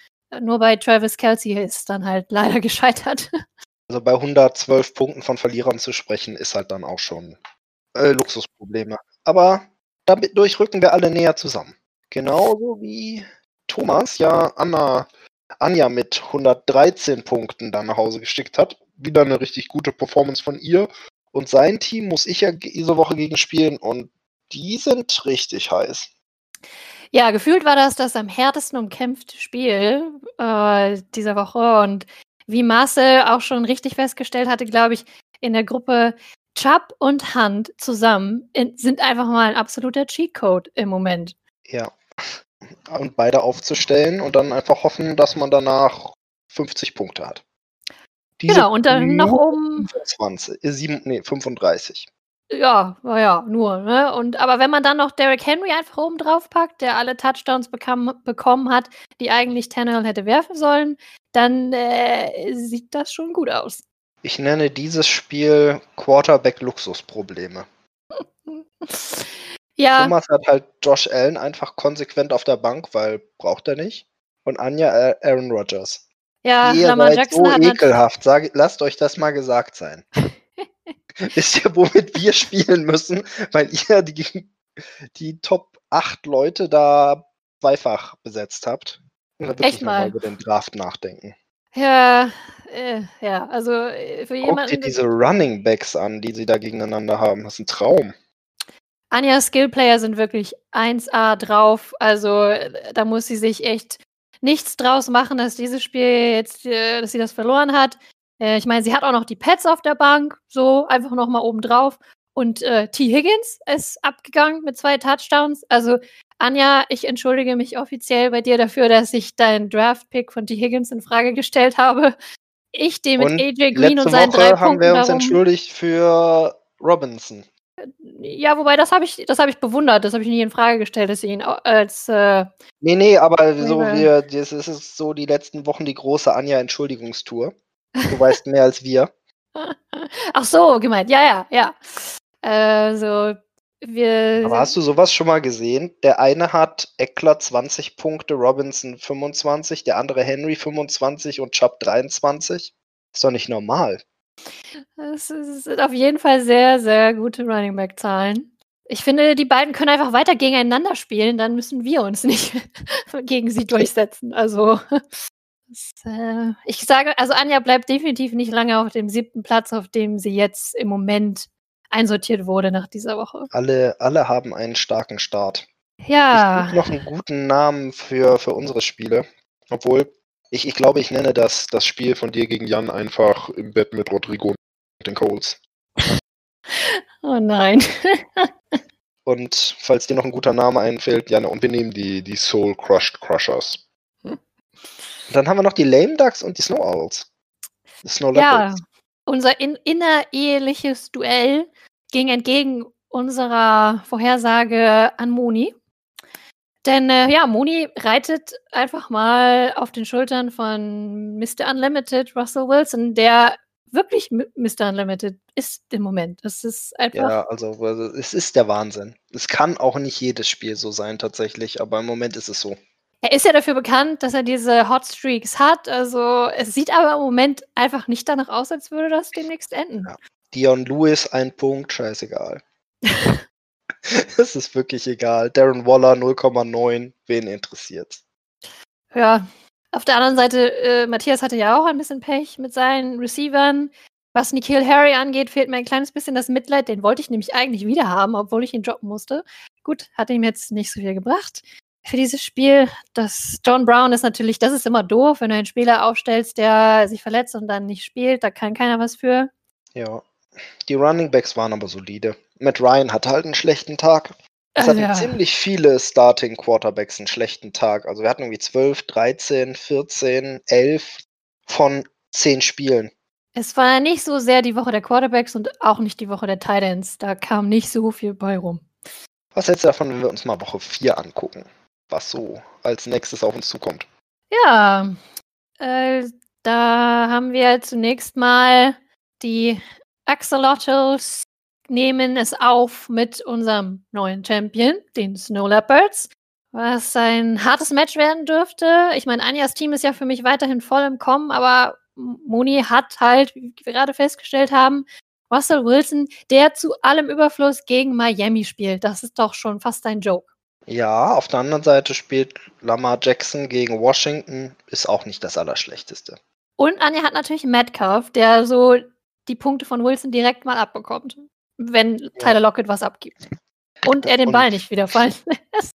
Nur bei Travis Kelsey ist dann halt leider gescheitert. Also bei 112 Punkten von Verlierern zu sprechen, ist halt dann auch schon äh, Luxusprobleme. Aber dadurch rücken wir alle näher zusammen. Genauso wie Thomas ja Anna, Anja mit 113 Punkten dann nach Hause geschickt hat. Wieder eine richtig gute Performance von ihr. Und sein Team muss ich ja diese Woche gegen spielen und die sind richtig heiß. Ja, gefühlt war das das am härtesten umkämpfte Spiel äh, dieser Woche. Und wie Marcel auch schon richtig festgestellt hatte, glaube ich, in der Gruppe Chubb und Hunt zusammen in, sind einfach mal ein absoluter Cheatcode im Moment. Ja. Und beide aufzustellen und dann einfach hoffen, dass man danach 50 Punkte hat. Diese genau, und dann noch um. 25, äh, 7, nee, 35. Ja, naja, nur, ne? Und aber wenn man dann noch Derrick Henry einfach oben drauf packt, der alle Touchdowns bekam, bekommen hat, die eigentlich Tannehill hätte werfen sollen, dann äh, sieht das schon gut aus. Ich nenne dieses Spiel Quarterback-Luxusprobleme. ja. Thomas hat halt Josh Allen einfach konsequent auf der Bank, weil braucht er nicht. Und Anja Aaron Rodgers. Ja, Ihr Lamar seid Jackson so hat ekelhaft. Sag, lasst euch das mal gesagt sein. Wisst ihr, womit wir spielen müssen? Weil ihr die, die Top 8 Leute da zweifach besetzt habt. Echt mal. über den Draft nachdenken. Ja, äh, ja, also äh, für Guck jemanden. dir diese Running Backs an, die sie da gegeneinander haben. Das ist ein Traum. Anja Skillplayer sind wirklich 1A drauf. Also da muss sie sich echt nichts draus machen, dass dieses Spiel jetzt, äh, dass sie das verloren hat. Äh, ich meine, sie hat auch noch die Pets auf der Bank, so einfach nochmal oben drauf. Und äh, T. Higgins ist abgegangen mit zwei Touchdowns. Also, Anja, ich entschuldige mich offiziell bei dir dafür, dass ich deinen Draft-Pick von T. Higgins in Frage gestellt habe. Ich den mit Und AJ Green und seinen Woche drei haben Punkten wir uns darum, entschuldigt für Robinson. Ja, wobei das habe ich, das habe ich bewundert. Das habe ich nie in Frage gestellt, dass sie ihn als äh, Nee, nee, aber so wir, das ist so die letzten Wochen die große Anja-Entschuldigungstour. Du weißt mehr als wir. Ach so gemeint. Ja, ja, ja. Also wir. Aber hast du sowas schon mal gesehen? Der eine hat Eckler 20 Punkte, Robinson 25, der andere Henry 25 und Chubb 23. Ist doch nicht normal. Es sind auf jeden Fall sehr, sehr gute Running Back Zahlen. Ich finde, die beiden können einfach weiter gegeneinander spielen, dann müssen wir uns nicht gegen sie durchsetzen. Also, es, äh, ich sage, also Anja bleibt definitiv nicht lange auf dem siebten Platz, auf dem sie jetzt im Moment einsortiert wurde nach dieser Woche. Alle, alle haben einen starken Start. Ich Ja, suche noch einen guten Namen für, für unsere Spiele. Obwohl, ich, ich glaube, ich nenne das, das Spiel von dir gegen Jan einfach im Bett mit Rodrigo und den Coles. oh nein. Und falls dir noch ein guter Name einfällt, Jan, und wir nehmen die, die Soul Crushed Crushers. Hm. Dann haben wir noch die Lame Ducks und die Snow Owls. Die Snow Ja, Leopards. unser in innereheliches Duell ging entgegen unserer Vorhersage an Moni. Denn äh, ja, Moni reitet einfach mal auf den Schultern von Mr. Unlimited Russell Wilson, der wirklich Mr. Unlimited ist im Moment. Das ist einfach. Ja, also, also es ist der Wahnsinn. Es kann auch nicht jedes Spiel so sein tatsächlich, aber im Moment ist es so. Er ist ja dafür bekannt, dass er diese Hot Streaks hat. Also es sieht aber im Moment einfach nicht danach aus, als würde das demnächst enden. Ja. Dion Lewis, ein Punkt, scheißegal. Es ist wirklich egal. Darren Waller 0,9, wen interessiert? Ja, auf der anderen Seite, äh, Matthias hatte ja auch ein bisschen Pech mit seinen Receivern. Was Nikhil Harry angeht, fehlt mir ein kleines bisschen das Mitleid. Den wollte ich nämlich eigentlich wieder haben, obwohl ich ihn droppen musste. Gut, hat ihm jetzt nicht so viel gebracht für dieses Spiel. Das John Brown ist natürlich, das ist immer doof, wenn du einen Spieler aufstellst, der sich verletzt und dann nicht spielt. Da kann keiner was für. Ja. Die Running Backs waren aber solide. Matt Ryan hatte halt einen schlechten Tag. Es Also hatten ja. ziemlich viele Starting Quarterbacks einen schlechten Tag. Also wir hatten irgendwie 12, 13, 14, 11 von 10 Spielen. Es war nicht so sehr die Woche der Quarterbacks und auch nicht die Woche der Titans. Da kam nicht so viel bei rum. Was hältst du davon, wenn wir uns mal Woche 4 angucken? Was so als nächstes auf uns zukommt? Ja, äh, da haben wir zunächst mal die Axolotls nehmen es auf mit unserem neuen Champion, den Snow Leopards, was ein hartes Match werden dürfte. Ich meine, Anjas Team ist ja für mich weiterhin voll im Kommen, aber Moni hat halt, wie wir gerade festgestellt haben, Russell Wilson, der zu allem Überfluss gegen Miami spielt. Das ist doch schon fast ein Joke. Ja, auf der anderen Seite spielt Lamar Jackson gegen Washington, ist auch nicht das Allerschlechteste. Und Anja hat natürlich Metcalf, der so die Punkte von Wilson direkt mal abbekommt, wenn Tyler Lockett was abgibt. Und er den Und- Ball nicht wieder fallen lässt.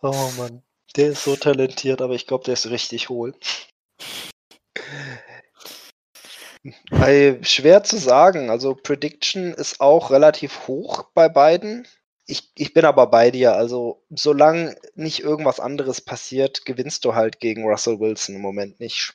Oh Mann, der ist so talentiert, aber ich glaube, der ist richtig hohl. Bei, schwer zu sagen. Also Prediction ist auch relativ hoch bei beiden. Ich, ich bin aber bei dir. Also solange nicht irgendwas anderes passiert, gewinnst du halt gegen Russell Wilson im Moment nicht.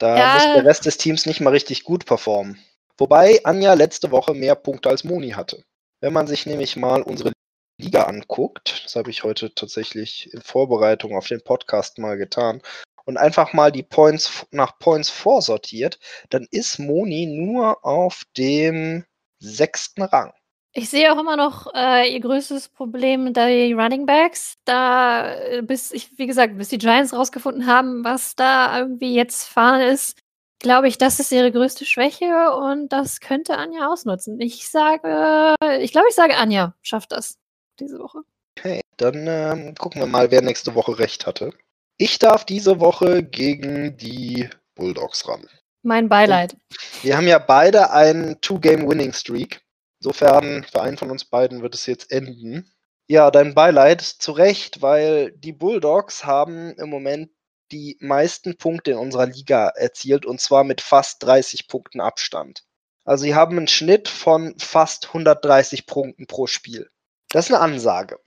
Da Ja. muss der Rest des Teams nicht mal richtig gut performen. Wobei Anja letzte Woche mehr Punkte als Moni hatte. Wenn man sich nämlich mal unsere Liga anguckt, das habe ich heute tatsächlich in Vorbereitung auf den Podcast mal getan, und einfach mal die Points nach Points vorsortiert, dann ist Moni nur auf dem sechsten Rang. Ich sehe auch immer noch äh, ihr größtes Problem die Running Backs. Da, äh, bis ich, wie gesagt, bis die Giants rausgefunden haben, was da irgendwie jetzt fahren ist, glaube ich, das ist ihre größte Schwäche und das könnte Anja ausnutzen. Ich sage, ich glaube, ich sage, Anja schafft das diese Woche. Okay, dann ähm, gucken wir mal, wer nächste Woche recht hatte. Ich darf diese Woche gegen die Bulldogs ran. Mein Beileid. Wir haben ja beide einen Two-Game-Winning-Streak. Insofern, für einen von uns beiden wird es jetzt enden. Ja, dein Beileid zu Recht, weil die Bulldogs haben im Moment die meisten Punkte in unserer Liga erzielt und zwar mit fast 30 Punkten Abstand. Also sie haben einen Schnitt von fast 130 Punkten pro Spiel. Das ist eine Ansage.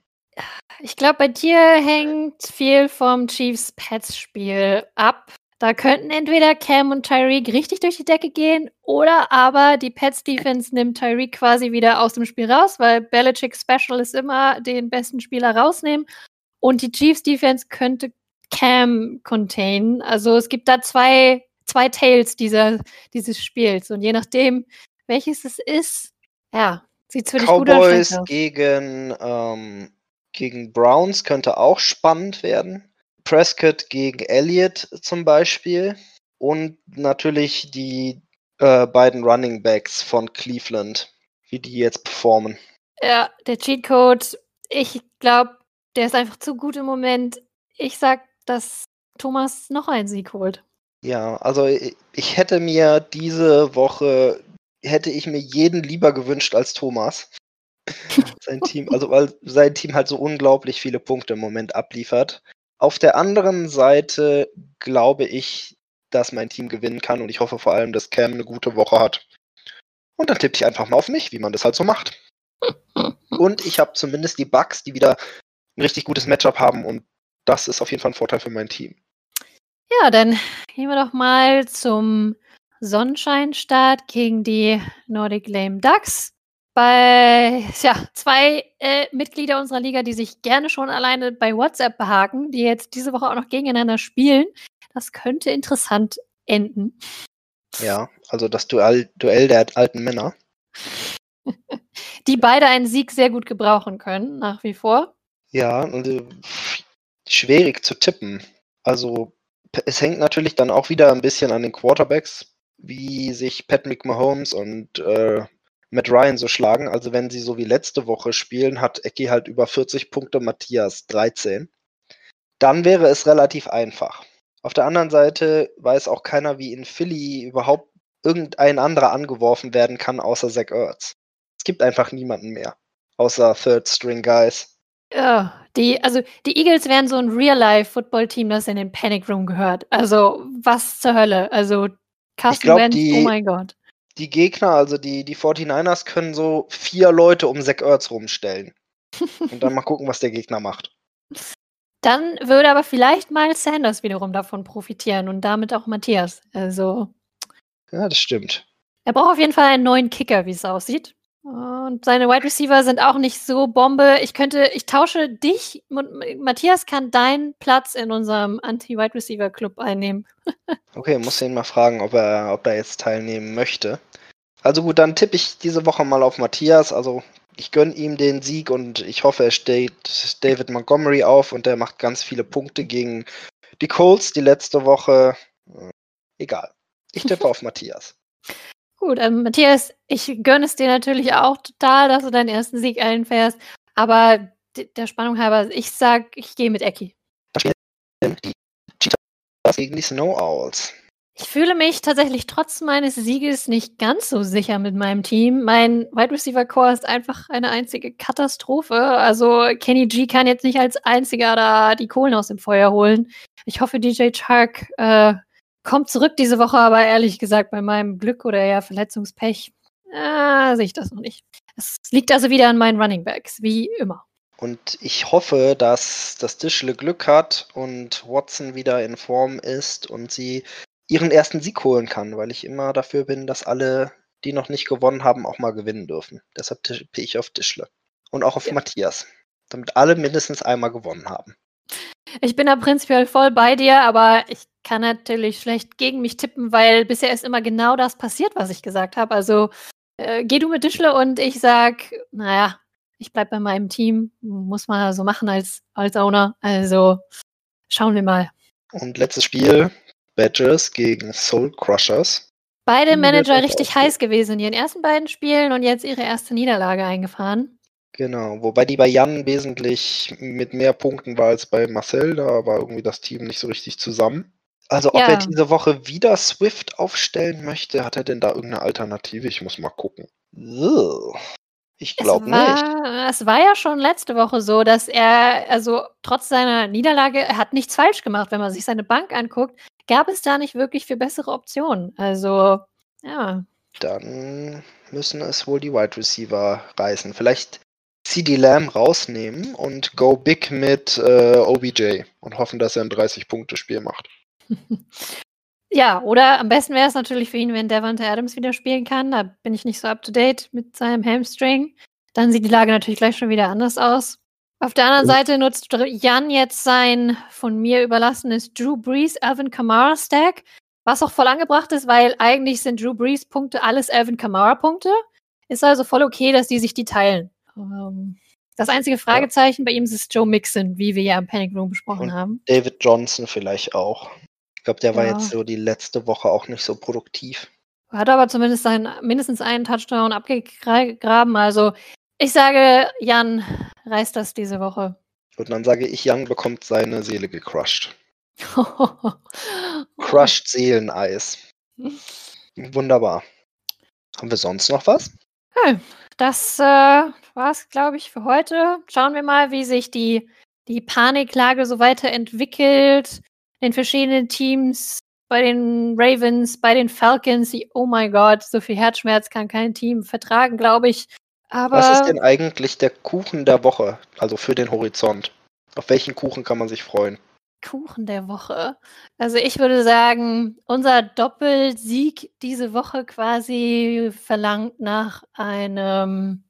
Ich glaube, bei dir hängt viel vom Chiefs-Pets-Spiel ab. Da könnten entweder Cam und Tyreek richtig durch die Decke gehen oder aber die Pets-Defense nimmt Tyreek quasi wieder aus dem Spiel raus, weil Belichick Special ist immer den besten Spieler rausnehmen. Und die Chiefs-Defense könnte Cam containen. Also es gibt da zwei, zwei Tails dieser, dieses Spiels. Und je nachdem, welches es ist, ja, sieht es für dich gut oder Cowboys aus. gegen, ähm, gegen Browns könnte auch spannend werden. Prescott gegen Elliott zum Beispiel. Und natürlich die äh, beiden Running Backs von Cleveland, wie die jetzt performen. Ja, der Cheatcode, ich glaube, der ist einfach zu gut im Moment. Ich sag, dass Thomas noch einen Sieg holt. Ja, also ich hätte mir diese Woche, hätte ich mir jeden lieber gewünscht als Thomas. sein Team, also weil sein Team halt so unglaublich viele Punkte im Moment abliefert. Auf der anderen Seite glaube ich, dass mein Team gewinnen kann und ich hoffe vor allem, dass Cam eine gute Woche hat. Und dann tippe ich einfach mal auf mich, wie man das halt so macht. Und ich habe zumindest die Bugs, die wieder ein richtig gutes Matchup haben und das ist auf jeden Fall ein Vorteil für mein Team. Ja, dann gehen wir doch mal zum Sonnenscheinstart gegen die Nordic Lame Ducks. Bei ja, zwei äh, Mitglieder unserer Liga, die sich gerne schon alleine bei WhatsApp behaken, die jetzt diese Woche auch noch gegeneinander spielen. Das könnte interessant enden. Ja, also das Duell, Duell der alten Männer. Die beide einen Sieg sehr gut gebrauchen können, nach wie vor. Ja, äh, schwierig zu tippen. Also es hängt natürlich dann auch wieder ein bisschen an den Quarterbacks, wie sich Pat McMahomes und äh, Matt Ryan so schlagen. Also wenn sie so wie letzte Woche spielen, hat Ecki halt über 40 Punkte, Matthias 13. Dann wäre es relativ einfach. Auf der anderen Seite weiß auch keiner, wie in Philly überhaupt irgendein anderer angeworfen werden kann, außer Zach Ertz. Es gibt einfach niemanden mehr, außer Third String Guys. Ja, die, also die Eagles wären so ein Real-Life-Football-Team, das in den Panic Room gehört. Also, was zur Hölle? Also, Carsten glaub, Wentz, die- oh mein Gott. Die Gegner, also die, die 49ers, können so vier Leute um Zach Ertz rumstellen. Und dann mal gucken, was der Gegner macht. Dann würde aber vielleicht Miles Sanders wiederum davon profitieren und damit auch Matthias. Also, Ja, das stimmt. er braucht auf jeden Fall einen neuen Kicker, wie es aussieht. Und seine Wide Receiver sind auch nicht so Bombe. Ich könnte, ich tausche dich, Matthias kann deinen Platz in unserem Anti-Wide Receiver Club einnehmen. Okay, muss ihn mal fragen, ob er, ob er jetzt teilnehmen möchte. Also gut, dann tippe ich diese Woche mal auf Matthias. Also ich gönne ihm den Sieg und ich hoffe, er steht David Montgomery auf und der macht ganz viele Punkte gegen die Colts die letzte Woche. Äh, Egal. Ich tippe auf Matthias. Gut, ähm, Matthias, ich gönne es dir natürlich auch total, dass du deinen ersten Sieg einfährst. Aber der Spannung halber, ich sag, ich gehe mit Ecki. Die Cheetahs gegen die Snow Owls. Ich fühle mich tatsächlich trotz meines Sieges nicht ganz so sicher mit meinem Team. Mein Wide Receiver Core ist einfach eine einzige Katastrophe. Also Kenny G kann jetzt nicht als einziger da die Kohlen aus dem Feuer holen. Ich hoffe, DJ Chark äh, kommt zurück diese Woche, aber ehrlich gesagt, bei meinem Glück oder eher Verletzungspech äh, sehe ich das noch nicht. Es liegt also wieder an meinen Running Backs, wie immer. Und ich hoffe, dass das Dischle Glück hat und Watson wieder in Form ist und sie ihren ersten Sieg holen kann, weil ich immer dafür bin, dass alle, die noch nicht gewonnen haben, auch mal gewinnen dürfen. Deshalb tippe ich auf Dischle. Und auch auf ja. Matthias. Damit alle mindestens einmal gewonnen haben. Ich bin da prinzipiell voll bei dir, aber ich kann natürlich schlecht gegen mich tippen, weil bisher ist immer genau das passiert, was ich gesagt habe. Also äh, geh du mit Dischle und ich sag, naja, ich bleib bei meinem Team. Muss man so machen als, als Owner. Also schauen wir mal. Und letztes Spiel, Badgers gegen Soul Crushers. Beide Manager richtig heiß gewesen in ihren ersten beiden Spielen und jetzt ihre erste Niederlage eingefahren. Genau, wobei die bei Jan wesentlich mit mehr Punkten war als bei Marcel, da war irgendwie das Team nicht so richtig zusammen. Also ob ja. er diese Woche wieder Swift aufstellen möchte, hat er denn da irgendeine Alternative? Ich muss mal gucken. Ich glaube nicht. Es war ja schon letzte Woche so, dass er, also trotz seiner Niederlage, er hat nichts falsch gemacht. Wenn man sich seine Bank anguckt, gab es da nicht wirklich für bessere Optionen. Also, ja. Dann müssen es wohl die Wide Receiver reißen. Vielleicht CD Lamb rausnehmen und go big mit äh, OBJ und hoffen, dass er ein 30-Punkte-Spiel macht. Ja, oder am besten wäre es natürlich für ihn, wenn Devante Adams wieder spielen kann. Da bin ich nicht so up to date mit seinem Hamstring. Dann sieht die Lage natürlich gleich schon wieder anders aus. Auf der anderen Seite nutzt Jan jetzt sein von mir überlassenes Drew Brees Alvin Kamara Stack, was auch voll angebracht ist, weil eigentlich sind Drew Brees Punkte alles Alvin Kamara Punkte. Ist also voll okay, dass die sich die teilen. Ähm, das einzige Fragezeichen ja. bei ihm ist Joe Mixon, wie wir ja im Panic Room besprochen Und haben. David Johnson vielleicht auch. Ich glaube, der war jetzt so die letzte Woche auch nicht so produktiv. Hat aber zumindest seinen, mindestens einen Touchdown abgegraben. Also ich sage, Jan reißt das diese Woche. Und dann sage ich, Jan bekommt seine Seele gecrushed. Crushed Seeleneis. Wunderbar. Haben wir sonst noch was? Hey, das äh, war es, glaube ich, für heute. Schauen wir mal, wie sich die, die Paniklage so weiterentwickelt den verschiedenen Teams, bei den Ravens, bei den Falcons. Die, oh mein Gott, so viel Herzschmerz kann kein Team vertragen, glaube ich. Aber Was ist denn eigentlich der Kuchen der Woche, also für den Horizont? Auf welchen Kuchen kann man sich freuen? Kuchen der Woche. Also ich würde sagen, unser Doppelsieg diese Woche quasi verlangt nach einem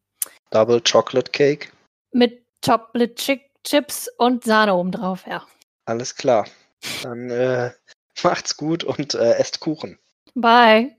Double Chocolate Cake mit Chocolate Chips und Sahne obendrauf, ja. Alles klar. Dann äh, macht's gut und äh, esst Kuchen. Bye.